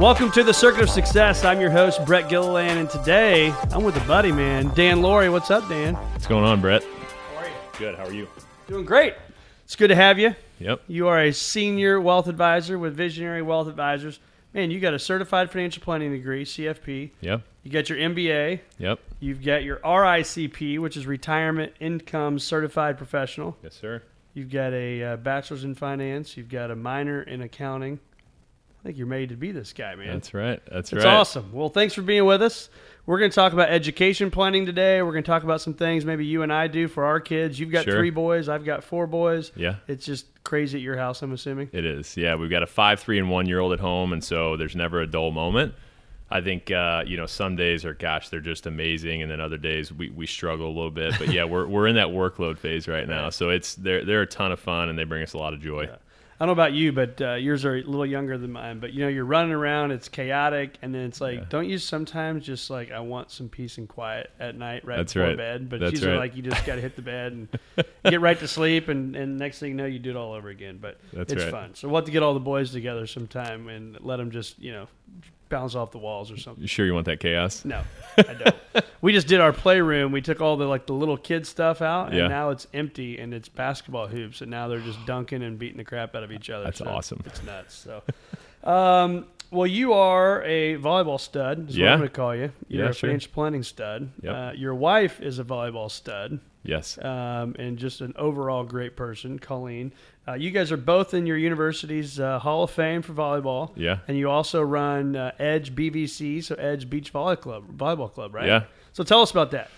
Welcome to the Circuit of Success. I'm your host, Brett Gilliland, and today I'm with a buddy, man, Dan Laure. What's up, Dan? What's going on, Brett? How are you? Good. How are you? Doing great. It's good to have you. Yep. You are a senior wealth advisor with Visionary Wealth Advisors. Man, you got a certified financial planning degree, CFP. Yep. You got your MBA. Yep. You've got your RICP, which is Retirement Income Certified Professional. Yes, sir. You've got a uh, bachelor's in finance. You've got a minor in accounting. I think you're made to be this guy, man. That's right. That's It's right. It's awesome. Well, thanks for being with us. We're going to talk about education planning today. We're going to talk about some things maybe you and I do for our kids. You've got Sure. three boys. I've got four boys. Yeah. It's just crazy at your house, I'm assuming. It is. Yeah, we've got a five, three, and one year old at home, and so there's never a dull moment. I think uh, you know some days are gosh they're just amazing, and then other days we, we struggle a little bit. But yeah, we're we're in that workload phase right now, so it's they're they're a ton of fun and they bring us a lot of joy. I don't know about you, but uh, yours are a little younger than mine. But you know, you're running around, it's chaotic, and then it's like, don't you sometimes just like, I want some peace and quiet at night, right That's before right. bed? But That's usually right. like you just got to hit the bed and get right to sleep, and, and next thing you know, you do it all over again. But That's it's right. fun. So we'll have to get all the boys together sometime and let them just, you know, bounce off the walls or something. You sure you want that chaos? No, I don't. we just did our playroom. We took all the like the little kid stuff out, and Yeah. now it's empty and it's basketball hoops, and now they're just dunking and beating the crap out of each other. That's So awesome. It's nuts. So, um, well, you are a volleyball stud. Is what Yeah. I'm going to call you. You're Yeah, a sure. financial planning stud. Yep. Uh, your wife is a volleyball stud. Yes. Um, and just an overall great person, Colleen. Uh, you guys are both in your university's uh, Hall of Fame for volleyball. Yeah. And you also run uh, Edge BVC, so Edge Beach Volley Club, Volleyball Club, right? Yeah. So tell us about that.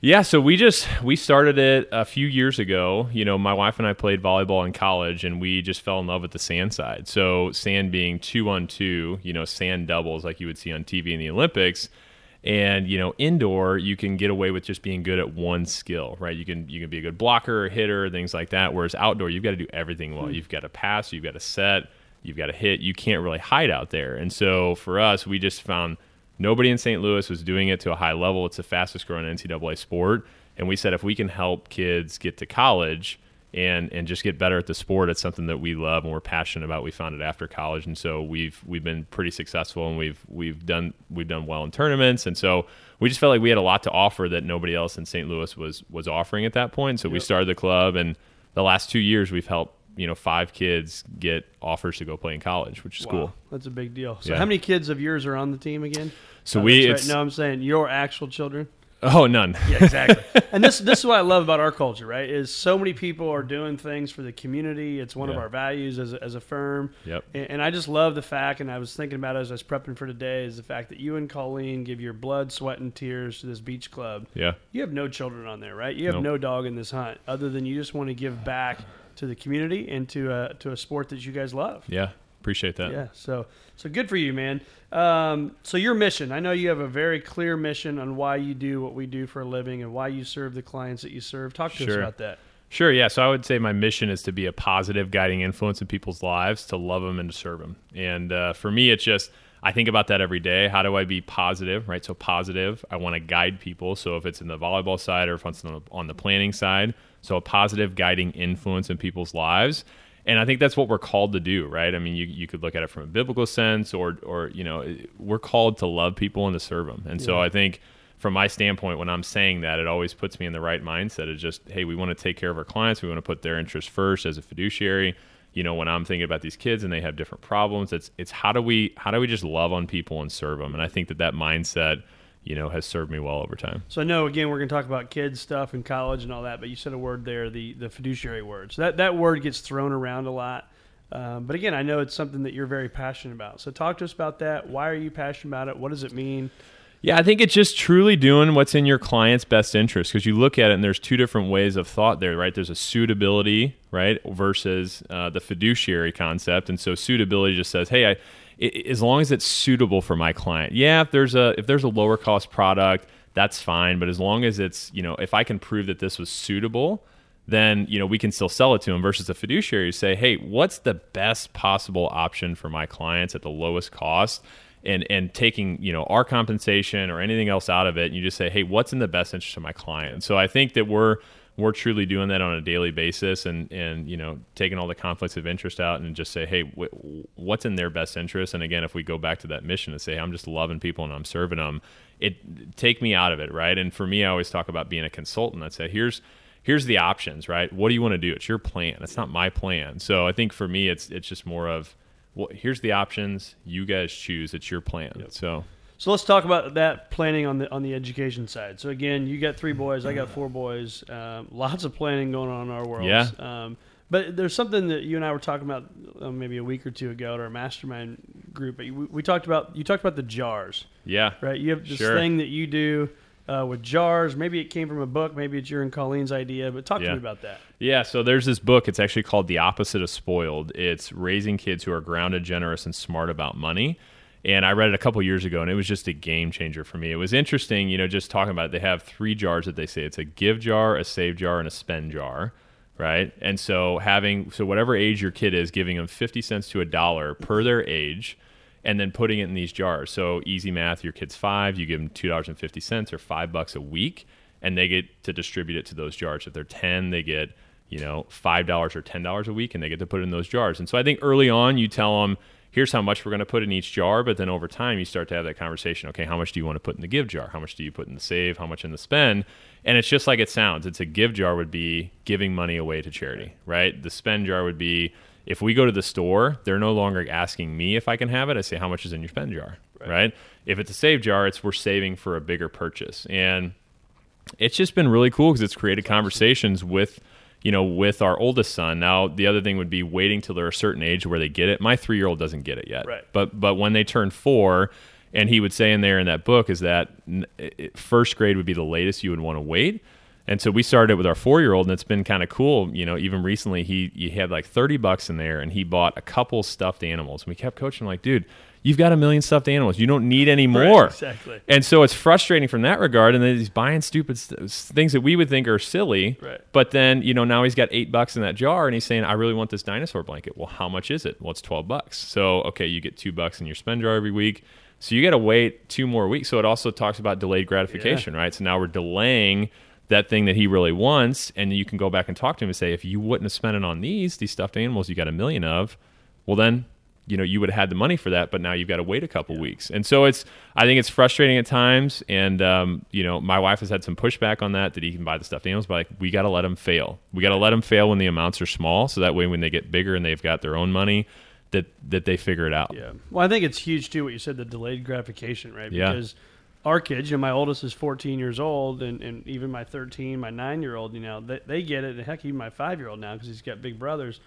Yeah, so we just we started it a few years ago. You know, my wife and I played volleyball in college, and we just fell in love with the sand side. So sand being two on two, you know, sand doubles like you would see on TV in the Olympics. And you know, indoor you can get away with just being good at one skill, right? You can you can be a good blocker, hitter, things like that. Whereas outdoor, you've got to do everything well. Hmm. You've got to pass, you've got to set, you've got to hit. You can't really hide out there. And so for us, we just found Nobody in St. Louis was doing it to a high level. It's the fastest growing NCAA sport. And we said if we can help kids get to college and and just get better at the sport, it's something that we love and we're passionate about. We found it after college. And so we've we've been pretty successful and we've we've done we've done well in tournaments. And so we just felt like we had a lot to offer that nobody else in St. Louis was was offering at that point. So we started the club and the last two years we've helped, you know, five kids get offers to go play in college, which is Wow, cool. That's a big deal. So Yeah. how many kids of yours are on the team again? So Oh, we it's right. no, I'm saying your actual children. oh none. Yeah, exactly. and this this is what I love about our culture, right? Is so many people are doing things for the community. It's one of our values as a, as a firm. Yep. And, and I just love the fact, and I was thinking about it as I was prepping for today, is the fact that you and Colleen give your blood, sweat, and tears to this beach club. Yeah. You have no children on there, right? You have Nope. no dog in this hunt, other than you just want to give back to the community and to a to a sport that you guys love. Yeah. Appreciate that. Yeah, so so good for you, man. Um, so your mission, I know you have a very clear mission on why you do what we do for a living and why you serve the clients that you serve. Talk to us Sure. about that. Sure, yeah. So I would say my mission is to be a positive guiding influence in people's lives, to love them and to serve them. And uh, for me, it's just I think about that every day. How do I be positive, right? So positive. I want to guide people. So if it's in the volleyball side or if it's on the, on the planning side, so a positive guiding influence in people's lives. And I think that's what we're called to do, right? I mean, you, you could look at it from a biblical sense, or or you know, we're called to love people and to serve them. And so I think from my standpoint, when I'm saying that, it always puts me in the right mindset. It's just, hey, we want to take care of our clients. We want to put their interests first as a fiduciary. You know, when I'm thinking about these kids and they have different problems, it's it's how do we how do we just love on people and serve them? And I think that that mindset, you know, has served me well over time. So I know again we're going to talk about kids stuff and college and all that, but you said a word there, the the fiduciary word. So that that word gets thrown around a lot. Um, but again, I know it's something that you're very passionate about. So talk to us about that. Why are you passionate about it? What does it mean? Yeah, I think it's just truly doing what's in your client's best interest because you look at it and there's two different ways of thought there, right? There's a suitability, right, versus uh, the fiduciary concept. And so suitability just says, hey, I, it, as long as it's suitable for my client. Yeah, if there's a if there's a lower cost product, that's fine. But as long as it's you know if I can prove that this was suitable, then you know we can still sell it to them. Versus a fiduciary, say, hey, what's the best possible option for my clients at the lowest cost? And and taking you know our compensation or anything else out of it and you just say hey what's in the best interest of my client? So i think that we're we're truly doing that on a daily basis and and you know taking all the conflicts of interest out and just say hey what's in their best interest? And again if we go back to that mission and say hey, i'm just loving people and i'm serving them it take me out of it right? And for me i always talk about being a consultant i say here's here's the options right? What do you want to do? It's your plan. It's not my plan. So i think for me it's it's just more of well, here's the options. You guys choose. It's your plan. Yep. So. So let's talk about that planning on the on the education side. So again, you got three boys, I got four boys. Um, lots of planning going on in our world. Yeah. Um, but there's something that you and I were talking about uh, maybe a week or two ago at our mastermind group. We, we, talked about you talked about the jars. Yeah. Right. You have this sure. thing that you do uh, with jars. Maybe it came from a book. Maybe it's your and Colleen's idea. But talk yeah. to me about that. Yeah. So there's this book. It's actually called The Opposite of Spoiled. It's raising kids who are grounded, generous, and smart about money. And I read it a couple years ago, and it was just a game changer for me. It was interesting, you know, just talking about. It. They have three jars that they say it's a give jar, a save jar, and a spend jar right? And so having so whatever age your kid is, giving them fifty cents to a dollar per their age, and then putting it in these jars. So easy math, your kid's five, you give them two dollars and fifty cents or five bucks a week, and they get to distribute it to those jars. If they're ten, they get you know five dollars or ten dollars a week, and they get to put it in those jars. And so I think early on you tell them. Here's how much we're going to put in each jar, but then over time you start to have that conversation. Okay, how much do you want to put in the give jar? How much do you put in the save? How much in the spend? And it's just like it sounds. It's a give jar would be giving money away to charity, right? The spend jar would be if we go to the store, they're no longer asking me if I can have it. I say, how much is in your spend jar? Right. right? If it's a save jar, it's we're saving for a bigger purchase. And it's just been really cool because it's created conversations with, you know, with our oldest son. Now, the other thing would be waiting till they're a certain age where they get it. My three year old doesn't get it yet. Right. But, but when they turn four, and he would say in there in that book is that first grade would be the latest you would want to wait and so we started it with our four year old, and it's been kind of cool. You know, even recently, he, he had like 30 bucks in there, and he bought a couple stuffed animals. And we kept coaching, like, dude, you've got a million stuffed animals. You don't need any more. Right, exactly. And so it's frustrating from that regard. And then he's buying stupid st- things that we would think are silly. Right. But then, you know, now he's got eight bucks in that jar and he's saying, I really want this dinosaur blanket. Well, how much is it? Well, it's 12 bucks. So, okay, you get two bucks in your spend jar every week. So you got to wait two more weeks. So it also talks about delayed gratification, yeah. right? So now we're delaying that thing that he really wants, and you can go back and talk to him and say, if you wouldn't have spent it on these, these stuffed animals you got a million of, well then, you know, you would have had the money for that, but now you've got to wait a couple yeah. weeks. And so it's, I think it's frustrating at times. And, um, you know, my wife has had some pushback on that, that he can buy the stuffed animals, but like, we got to let them fail. We got to let them fail when the amounts are small. So that way, when they get bigger and they've got their own money, that, that they figure it out. Yeah. Well, I think it's huge too, what you said, the delayed gratification, right? Because, yeah our kids, you know, my oldest is 14 years old, and, and even my 13, my nine year old, you know, they, they get it. And heck, even my five year old now, because he's got big brothers,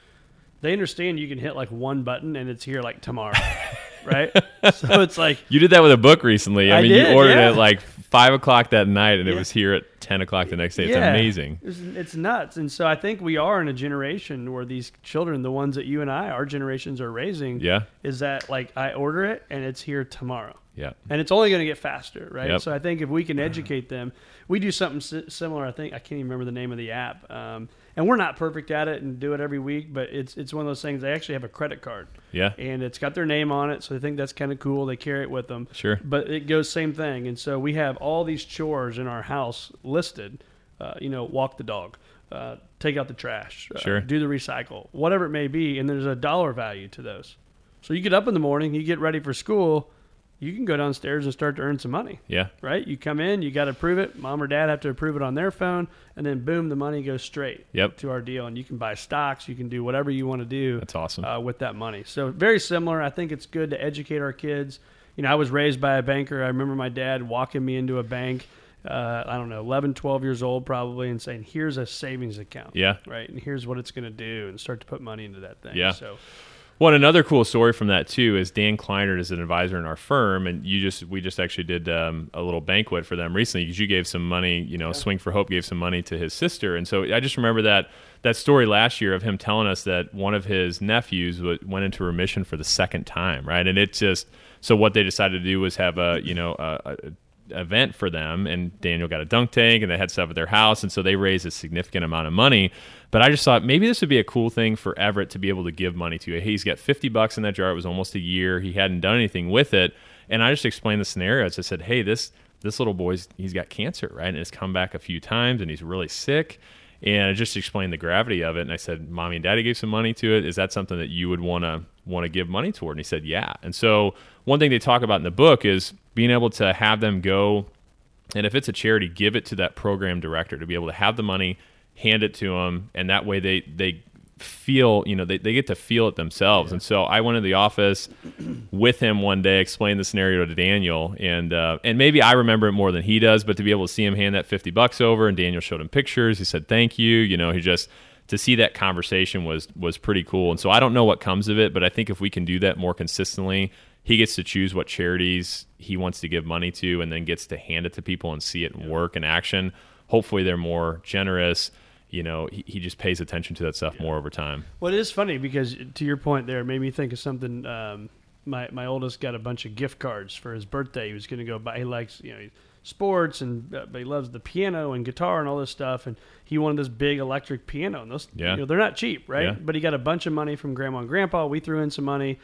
they understand you can hit like one button and it's here like tomorrow, right? So it's like you did that with a book recently. I, I mean, did, you ordered yeah. it like five o'clock that night, and yeah. it was here at 10 o'clock the next day. It's yeah. amazing. It's, it's, nuts. And so I think we are in a generation where these children, the ones that you and I, our generations are raising, yeah. is that like I order it and it's here tomorrow. Yeah. And it's only going to get faster, right? Yep. So I think if we can educate them, we do something similar. I think I can't even remember the name of the app. Um, and we're not perfect at it and do it every week, but it's it's one of those things. They actually have a credit card, yeah, and it's got their name on it, so they think that's kind of cool. They carry it with them, sure. But it goes same thing, and so we have all these chores in our house listed. Uh, you know, walk the dog, uh, take out the trash, uh, sure. do the recycle, whatever it may be, and there's a dollar value to those. So you get up in the morning, you get ready for school you can go downstairs and start to earn some money. Yeah. Right? You come in, you got to approve it. Mom or dad have to approve it on their phone, and then boom, the money goes straight yep. to our deal. And you can buy stocks, you can do whatever you want to do. That's awesome. Uh, with that money. So very similar. I think it's good to educate our kids. you know, I was raised by a banker. I remember my dad walking me into a bank. Uh, I don't know, 11, 12 years old probably, and saying, "Here's a savings account." Yeah. Right, and here's what it's going to do, and start to put money into that thing. Yeah. So Well, another cool story from that too is Dan Kleinert is an advisor in our firm, and you just we just actually did um, a little banquet for them recently because you gave some money. You know, Swing for Hope gave some money to his sister, and so I just remember that that story last year of him telling us that one of his nephews w- went into remission for the second time, right? And it just so what they decided to do was have a you know a, a event for them and Daniel got a dunk tank and they had stuff at their house and so they raised a significant amount of money but I just thought maybe this would be a cool thing for Everett to be able to give money to. Hey, he's got 50 bucks in that jar. It was almost a year. He hadn't done anything with it. And I just explained the scenario I said, hey, this this little boy's he's got cancer, right? And it's come back a few times and he's really sick. And I just explained the gravity of it. And I said, Mommy and Daddy gave some money to it. Is that something that you would want to want to give money toward? And he said, Yeah. And so one thing they talk about in the book is being able to have them go and if it's a charity, give it to that program director to be able to have the money, hand it to them, and that way they they feel you know they, they get to feel it themselves. And so I went to the office with him one day, explained the scenario to Daniel, and uh, and maybe I remember it more than he does, but to be able to see him hand that fifty bucks over, and Daniel showed him pictures. He said thank you. You know, he just to see that conversation was was pretty cool. And so I don't know what comes of it, but I think if we can do that more consistently, he gets to choose what charities he wants to give money to, and then gets to hand it to people and see it in work and action. Hopefully, they're more generous. You know, he, he just pays attention to that stuff more over time. Well, it is funny because to your point there, it made me think of something. Um, my my oldest got a bunch of gift cards for his birthday. He was going to go buy. He likes you know sports and uh, but he loves the piano and guitar and all this stuff. And he wanted this big electric piano. And those, Yeah. you know, they're not cheap, right? Yeah. But he got a bunch of money from grandma and grandpa. We threw in some money,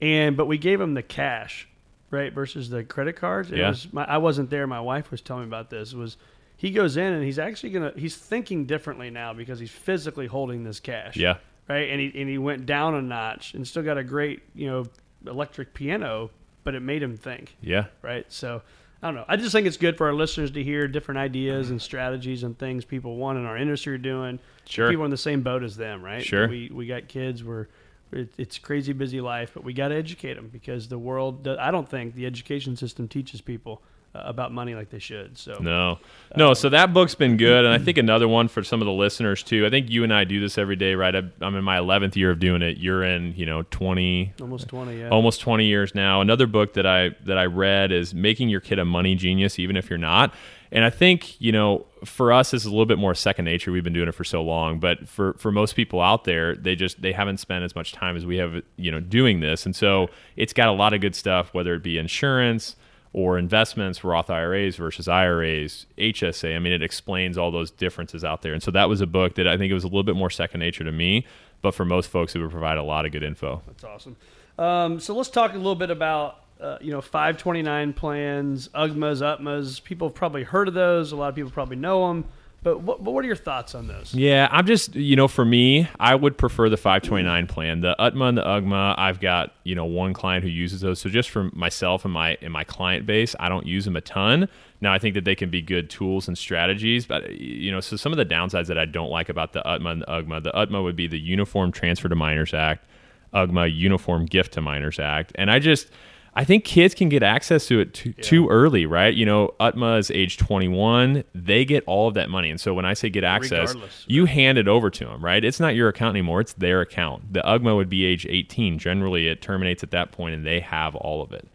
and but we gave him the cash, right, versus the credit cards. It Yeah. was my, I wasn't there. My wife was telling me about this. It was he goes in and he's actually gonna he's thinking differently now because he's physically holding this cash Yeah. right? And he and he went down a notch and still got a great you know electric piano, but it made him think, Yeah. right? So I don't know. I just think it's good for our listeners to hear different ideas and strategies and things people want in our industry are doing. Sure. people in the same boat as them, right? Sure. We we got kids. We're it, it's crazy busy life, but we got to educate them because the world. I don't think the education system teaches people about money like they should. So No, no. So that book's been good, and I think another one for some of the listeners too. I think you and I do this every day, right? I'm in my 11th year of doing it. You're in, you know, 20, almost twenty. Yeah. almost 20 years now. Another book that I that I read is Making Your Kid a Money Genius, even if you're not. And I think you know, for us, this is a little bit more second nature. We've been doing it for so long, but for for most people out there, they just they haven't spent as much time as we have, you know, doing this. And so it's got a lot of good stuff, whether it be insurance or investments, Roth IRAs versus IRAs, HSA. I mean, it explains all those differences out there. And so that was a book that I think it was a little bit more second nature to me, but for most folks, it would provide a lot of good info. That's awesome. Um, so let's talk a little bit about uh, you know 529 plans, UGMAs, UTMAs. People have probably heard of those. A lot of people probably know them. But what, what are your thoughts on those? Yeah, I'm just, you know, for me, I would prefer the 529 plan. The UTMA and the UGMA, I've got, you know, one client who uses those. So just for myself and my and my client base, I don't use them a ton. Now, I think that they can be good tools and strategies, but you know, so some of the downsides that I don't like about the UTMA and the UGMA, the UTMA would be the Uniform Transfer to Minors Act, UGMA Uniform Gift to Minors Act, and I just I think kids can get access to it too, too early, right? You know, UTMA is age 21. They get all of that money. And so when I say get access, Regardless. you hand it over to them, right? It's not your account anymore. It's their account. The UGMA would be age 18. Generally, it terminates at that point and they have all of it.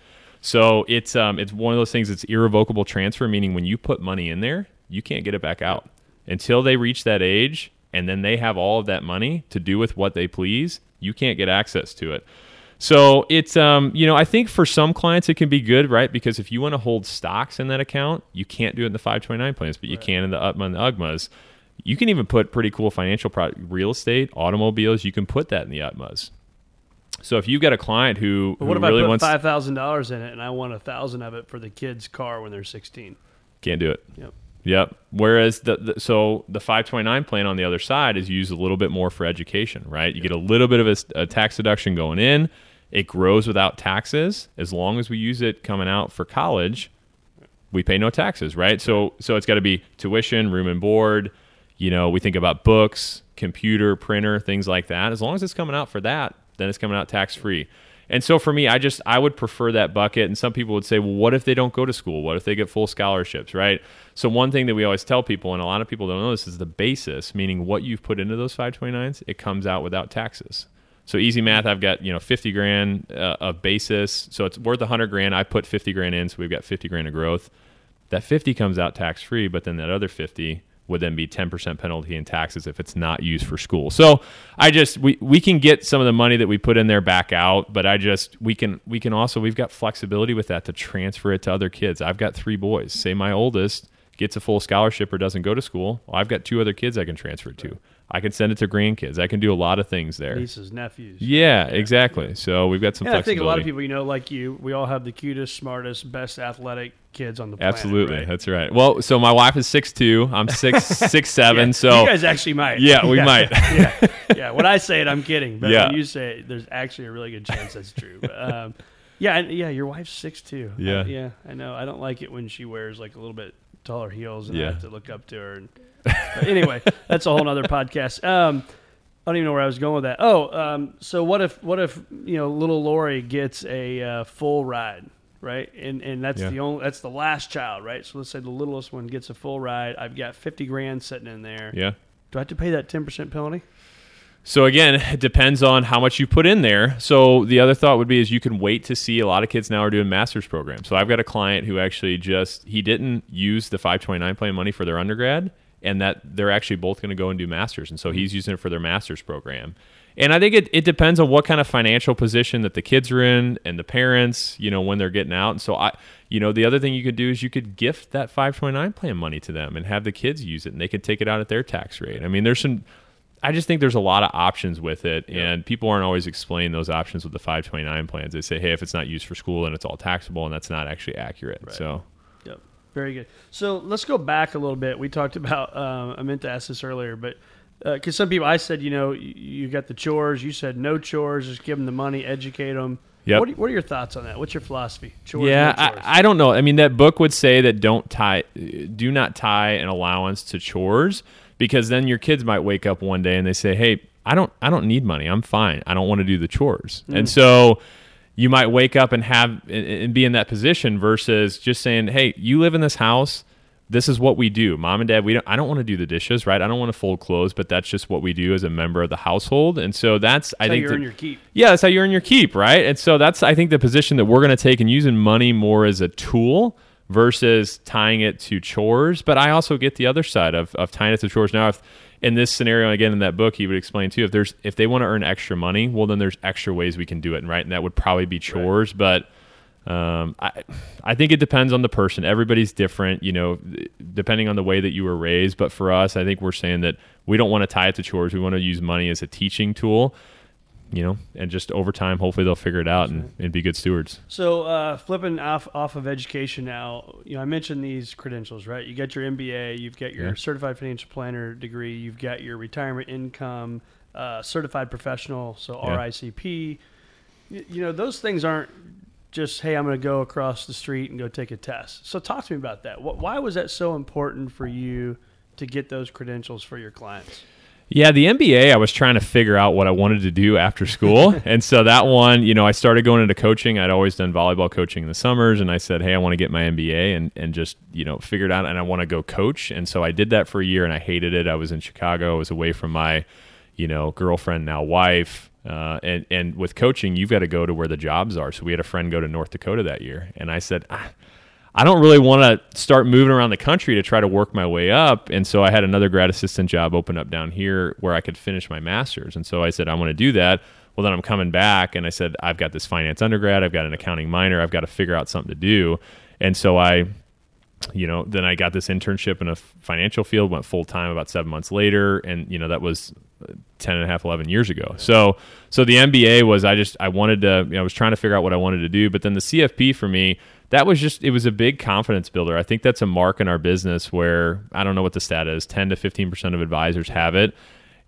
So it's um, it's one of those things. It's irrevocable transfer, meaning when you put money in there, you can't get it back out until they reach that age, and then they have all of that money to do with what they please. You can't get access to it. So it's um, you know, I think for some clients it can be good, right? Because if you want to hold stocks in that account, you can't do it in the 529 plans, but you can in the UTMA and the UGMAs. You can even put pretty cool financial product, real estate, automobiles. You can put that in the UTMAs. So if you've got a client who, But who what if really I put wants, five thousand dollars in it and I want a thousand of it for the kid's car when they're sixteen? can't do it. Yep. Yep. Whereas the, the so the 529 plan on the other side is used a little bit more for education, right? You get a little bit of a, a tax deduction going in. It grows without taxes as long as we use it coming out for college. We pay no taxes, right? So so it's got to be tuition, room and board. You know, we think about books, computer, printer, things like that. As long as it's coming out for that, then it's coming out tax free. And so for me, I just I would prefer that bucket. And some people would say, well, what if they don't go to school? What if they get full scholarships, right? So one thing that we always tell people, and a lot of people don't know this, is the basis, meaning what you've put into those 529s, it comes out without taxes. So easy math, I've got you know 50 grand uh, of basis, so it's worth 100 grand. I put 50 grand in, so we've got 50 grand of growth. That 50 comes out tax free, but then that other 50 would then be 10% penalty in taxes if it's not used for school. So I just we, we can get some of the money that we put in there back out, but I just we can we can also we've got flexibility with that to transfer it to other kids. I've got three boys. Say my oldest gets a full scholarship or doesn't go to school. Well, I've got two other kids I can transfer it to. I can send it to grandkids. I can do a lot of things there. Nieces, nephews. Yeah, exactly. So we've got some Yeah, I think a lot of people, you know, like you, we all have the cutest, smartest, best athletic kids on the planet. Absolutely, right? that's right. Well, so my wife is six two. I'm six six seven. So you guys actually might. Yeah, we might. yeah, yeah. When I say it, I'm kidding, but Yeah. when you say it, there's actually a really good chance that's true. But, um, yeah, yeah. Your wife's six two. Yeah. yeah. I know. I don't like it when she wears like a little bit taller heels, and I have to look up to her. And, anyway, that's a whole nother podcast. Um, I don't even know where I was going with that. Oh, um, so what if what if you know little Laure gets a uh, full ride, right? And and that's Yeah. the only that's the last child, right? So let's say the littlest one gets a full ride. I've got fifty grand sitting in there. yeah. Do I have to pay that ten percent penalty? So again, it depends on how much you put in there. So the other thought would be is you can wait to see. A lot of kids now are doing master's programs. So I've got a client who actually just he didn't use the 529 plan money for their undergrad, and that they're actually both going to go and do masters, and so he's using it for their master's program. And I think it, it depends on what kind of financial position that the kids are in and the parents, you know, when they're getting out. And so I, you know, the other thing you could do is you could gift that 529 plan money to them and have the kids use it and they could take it out at their tax rate. I mean, there's some, I just think there's a lot of options with it, and people aren't always explaining those options with the 529 plans. They say, hey, if it's not used for school, then it's all taxable, and that's not actually accurate. So, Yep. Very good. So let's go back a little bit. We talked about. Um, I meant to ask this earlier, but because some people, I said, you know, you, you got the chores. You said no chores. Just give them the money, educate them. Yep. What are, what are your thoughts on that? What's your philosophy? Chores, yeah, no chores. I, I don't know. I mean, that book would say that don't tie, do not tie an allowance to chores because then your kids might wake up one day and they say, hey, I don't, I don't need money. I'm fine. I don't want to do the chores, Mm. and so you might wake up and have and, be in that position versus just saying, hey, you live in this house. This is what we do, mom and dad. We don't. I don't want to do the dishes, right? I don't want to fold clothes, but that's just what we do as a member of the household. And so that's, I how think you earn your keep. yeah, that's how you earn your keep, right? And so that's I think the position that we're going to take and using money more as a tool versus tying it to chores. But I also get the other side of, of tying it to chores. Now, if in this scenario again in that book, he would explain too, if there's if they want to earn extra money, well then there's extra ways we can do it, right? And that would probably be chores, but. Um, I, I think it depends on the person. Everybody's different, you know, depending on the way that you were raised. But for us, I think we're saying that we don't want to tie it to chores. We want to use money as a teaching tool you know, and just over time, hopefully they'll figure it out and, and be good stewards. So uh, flipping off off of education now, you know, I mentioned these credentials, right? You got your MBA, you've got your Yeah. certified financial planner degree, you've got your retirement income, uh, certified professional, so Yeah. RICP. Y- You know, those things aren't just hey, I'm going to go across the street and go take a test. So talk to me about that. Wh- Why was that so important for you to get those credentials for your clients? Yeah, the MBA, I was trying to figure out what I wanted to do after school. and so that one, you know, I started going into coaching. I'd always done volleyball coaching in the summers. And I said, hey, I want to get my MBA and, and just, you know, figured out and I want to go coach. And so I did that for a year and I hated it. I was in Chicago. I was away from my, you know, girlfriend, now wife. Uh, and, and with coaching, you've got to go to where the jobs are. So we had a friend go to North Dakota that year. And I said, ah, I don't really want to start moving around the country to try to work my way up. And so I had another grad assistant job open up down here where I could finish my master's. And so I said, I want to do that. Well, then I'm coming back and I said, I've got this finance undergrad, I've got an accounting minor, I've got to figure out something to do. And so I, you know, then I got this internship in a financial field, went full time about seven months later. And, you know, that was uh, 10 and a half, 11 years ago. So, so the MBA was, I just, I wanted to, you know, I was trying to figure out what I wanted to do. But then the CFP for me, that was just, it was a big confidence builder. I think that's a mark in our business where I don't know what the stat is 10 to 15% of advisors have it.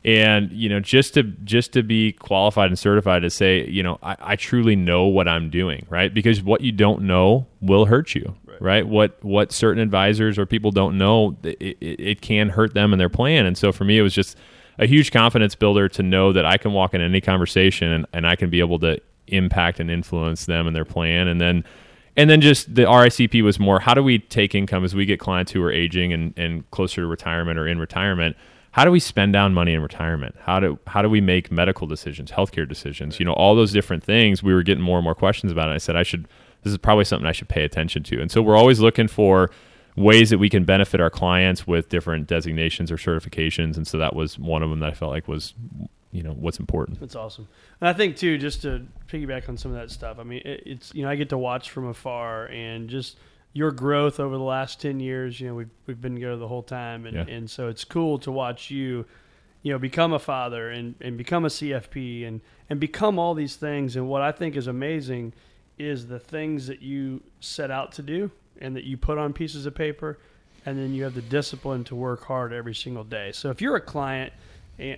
And, you know, just to, just to be qualified and certified to say, you know, I, I truly know what I'm doing, right? Because what you don't know will hurt you, right? What, what certain advisors or people don't know, it, it, it can hurt them and their plan. And so for me, it was just, a huge confidence builder to know that I can walk in any conversation and, and I can be able to impact and influence them and their plan, and then and then just the RICP was more how do we take income as we get clients who are aging and, and closer to retirement or in retirement. How do we spend down money in retirement? How do how do we make medical decisions, healthcare decisions? You know, all those different things. We were getting more and more questions about it. I said I should. This is probably something I should pay attention to. And so we're always looking for ways that we can benefit our clients with different designations or certifications. And so that was one of them that I felt like was, you know, what's important. That's awesome. And I think too, just to piggyback on some of that stuff. I mean, it, it's you know I get to watch from afar and just your growth over the last ten years. You know, we've we've been together the whole time, and Yeah. and so it's cool to watch you. You know, become a father and, and become a CFP and, and become all these things. And what I think is amazing is the things that you set out to do and that you put on pieces of paper, and then you have the discipline to work hard every single day. So if you're a client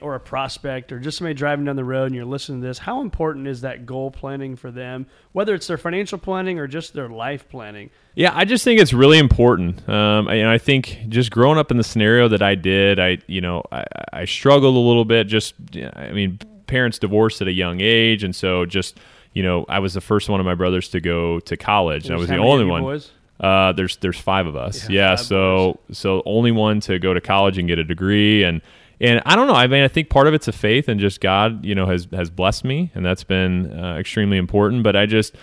or a prospect or just somebody driving down the road and you're listening to this, how important is that goal planning for them, whether it's their financial planning or just their life planning? Yeah, I just think it's really important. Um, and I think just growing up in the scenario that I did, I you know I, I struggled a little bit. Just I mean, parents divorced at a young age, and so just you know I was the first one of my brothers to go to college, and I was the only one. Boys? Uh, there's there's five of us. Yeah, Yeah, so so only one to go to college and get a degree and and I don't know. I mean, I think part of it's a faith and just God, you know, has has blessed me and that's been uh, extremely important. But I just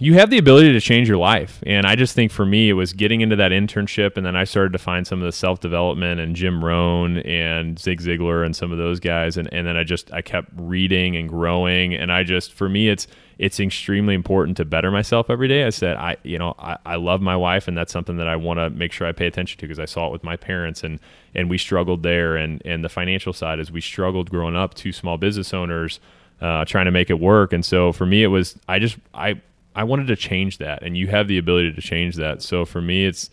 you have the ability to change your life. And I just think for me, it was getting into that internship. And then I started to find some of the self development and Jim Rohn and Zig Ziglar and some of those guys. And, and then I just, I kept reading and growing. And I just, for me, it's, it's extremely important to better myself every day. I said, I, you know, I, I love my wife and that's something that I want to make sure I pay attention to because I saw it with my parents and, and we struggled there. And, and the financial side is we struggled growing up, two small business owners, uh, trying to make it work. And so for me, it was, I just, I, I wanted to change that, and you have the ability to change that. So for me, it's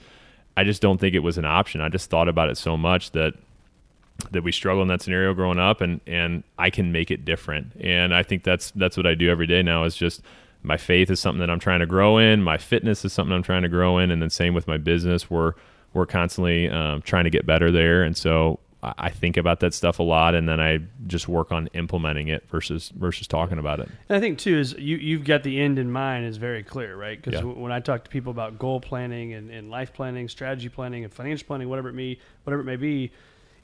I just don't think it was an option. I just thought about it so much that that we struggle in that scenario growing up, and and I can make it different. And I think that's that's what I do every day now. Is just my faith is something that I'm trying to grow in. My fitness is something I'm trying to grow in, and then same with my business. We're we're constantly um, trying to get better there, and so I think about that stuff a lot, and then I just work on implementing it versus versus talking about it. And I think too is you you've got the end in mind is very clear, right? Because Yeah. when I talk to people about goal planning and, and life planning, strategy planning, and financial planning, whatever it may whatever it may be,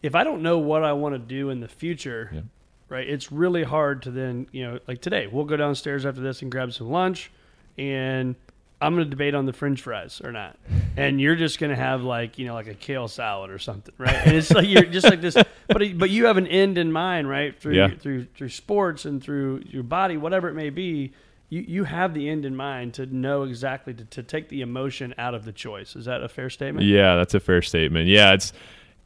if I don't know what I want to do in the future, Yeah. right, it's really hard to then you know like today we'll go downstairs after this and grab some lunch, and I'm going to debate on the French fries or not, and you're just going to have like you know like a kale salad or something, right? And it's like you're just like this, but but you have an end in mind, right? Through Yeah. through through sports and through your body, whatever it may be, you, you have the end in mind to know exactly to, to take the emotion out of the choice. Is that a fair statement? Yeah, that's a fair statement. Yeah, it's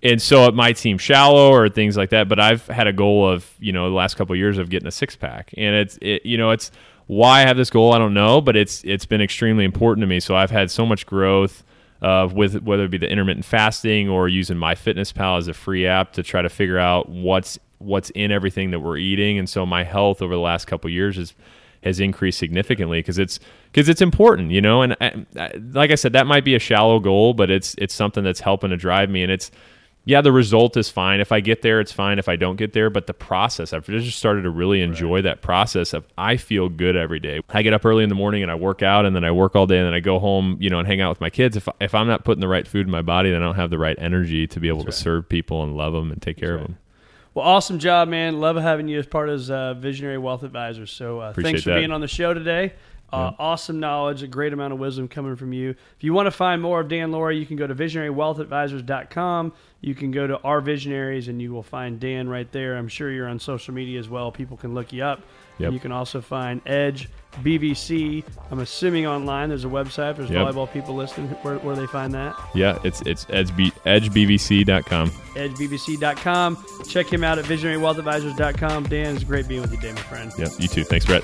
and so it might seem shallow or things like that, but I've had a goal of you know the last couple of years of getting a six pack, and it's it, you know it's why I have this goal I don't know, but it's it's been extremely important to me. So I've had so much growth. Uh, with whether it be the intermittent fasting or using MyFitnessPal as a free app to try to figure out what's what's in everything that we're eating, and so my health over the last couple years is has increased significantly because it's because it's important, you know. And I, I, like I said, that might be a shallow goal, but it's it's something that's helping to drive me. And it's yeah, the result is fine. If I get there, it's fine. If I don't get there, but the process, I've just started to really enjoy that process of I feel good every day. I get up early in the morning and I work out, and then I work all day, and then I go home, you know, and hang out with my kids. If if I'm not putting the right food in my body, then I don't have the right energy to be able to serve people and love them and take care of them. Well, awesome job, man. Love having you as part of uh, Visionary Wealth Advisors. So uh, thanks for that. being on the show today. Uh, Awesome knowledge, a great amount of wisdom coming from you. If you want to find more of Dan Laure, you can go to visionarywealthadvisors.com. You can go to Our Visionaries, and you will find Dan right there. I'm sure you're on social media as well. People can look you up. Yep. You can also find Edge BVC. I'm assuming online there's a website. There's Yep. volleyball people listening. Where, where they find that? Yeah, it's it's edgeb- edgebvc.com. edgebvc.com. Check him out at visionarywealthadvisors.com. Dan, it's great being with you today, my friend. Yeah, you too. Thanks, Brett.